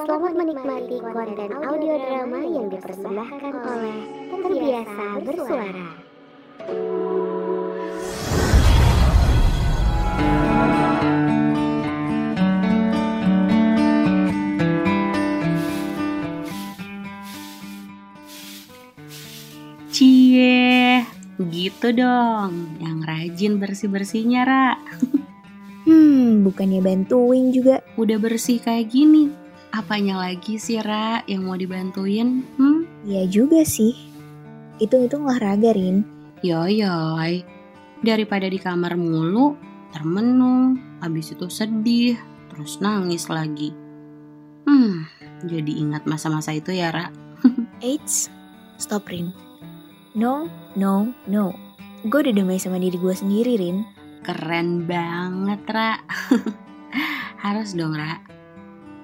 Selamat menikmati konten audio drama yang dipersembahkan oleh Terbiasa Bersuara. Cie, gitu dong. Yang rajin bersih-bersihnya, Ra. Hmm, bukannya bantuin juga. Udah bersih kayak gini. Apanya lagi sih, Ra, yang mau dibantuin? Hmm? Ya juga sih. Hitung-hitung olahraga, Rin. Yoyoy, daripada di kamar mulu, termenung, habis itu sedih, terus nangis lagi. Hmm, jadi ingat masa-masa itu ya, Ra. Eits, stop, Rin. No, no, no. Gue udah damai sama diri gue sendiri, Rin. Keren banget, Ra. Harus dong, Ra.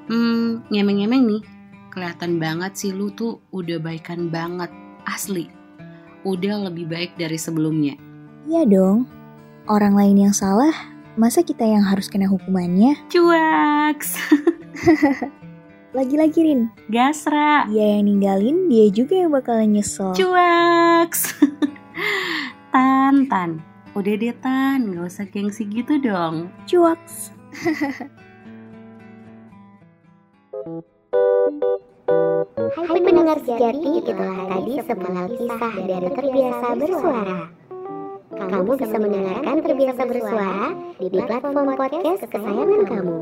Hmm, ngemeng-ngemeng nih. Kelihatan banget sih lu tuh udah baikan banget. Asli. Udah lebih baik dari sebelumnya. Iya dong. Orang lain yang salah, masa kita yang harus kena hukumannya? Cuaks. Lagi-lagi, Rin. Gas, Ra. Dia yang ninggalin, dia juga yang bakalan nyesel. Cuaks. tan, Tan. Udah deh, Tan. Gak usah gengsi gitu dong. Cuaks. Hai pendengar sejati, itulah tadi sepenggal kisah dari Terbiasa Bersuara. Kamu bisa mendengarkan Terbiasa Bersuara di platform podcast kesayangan kamu.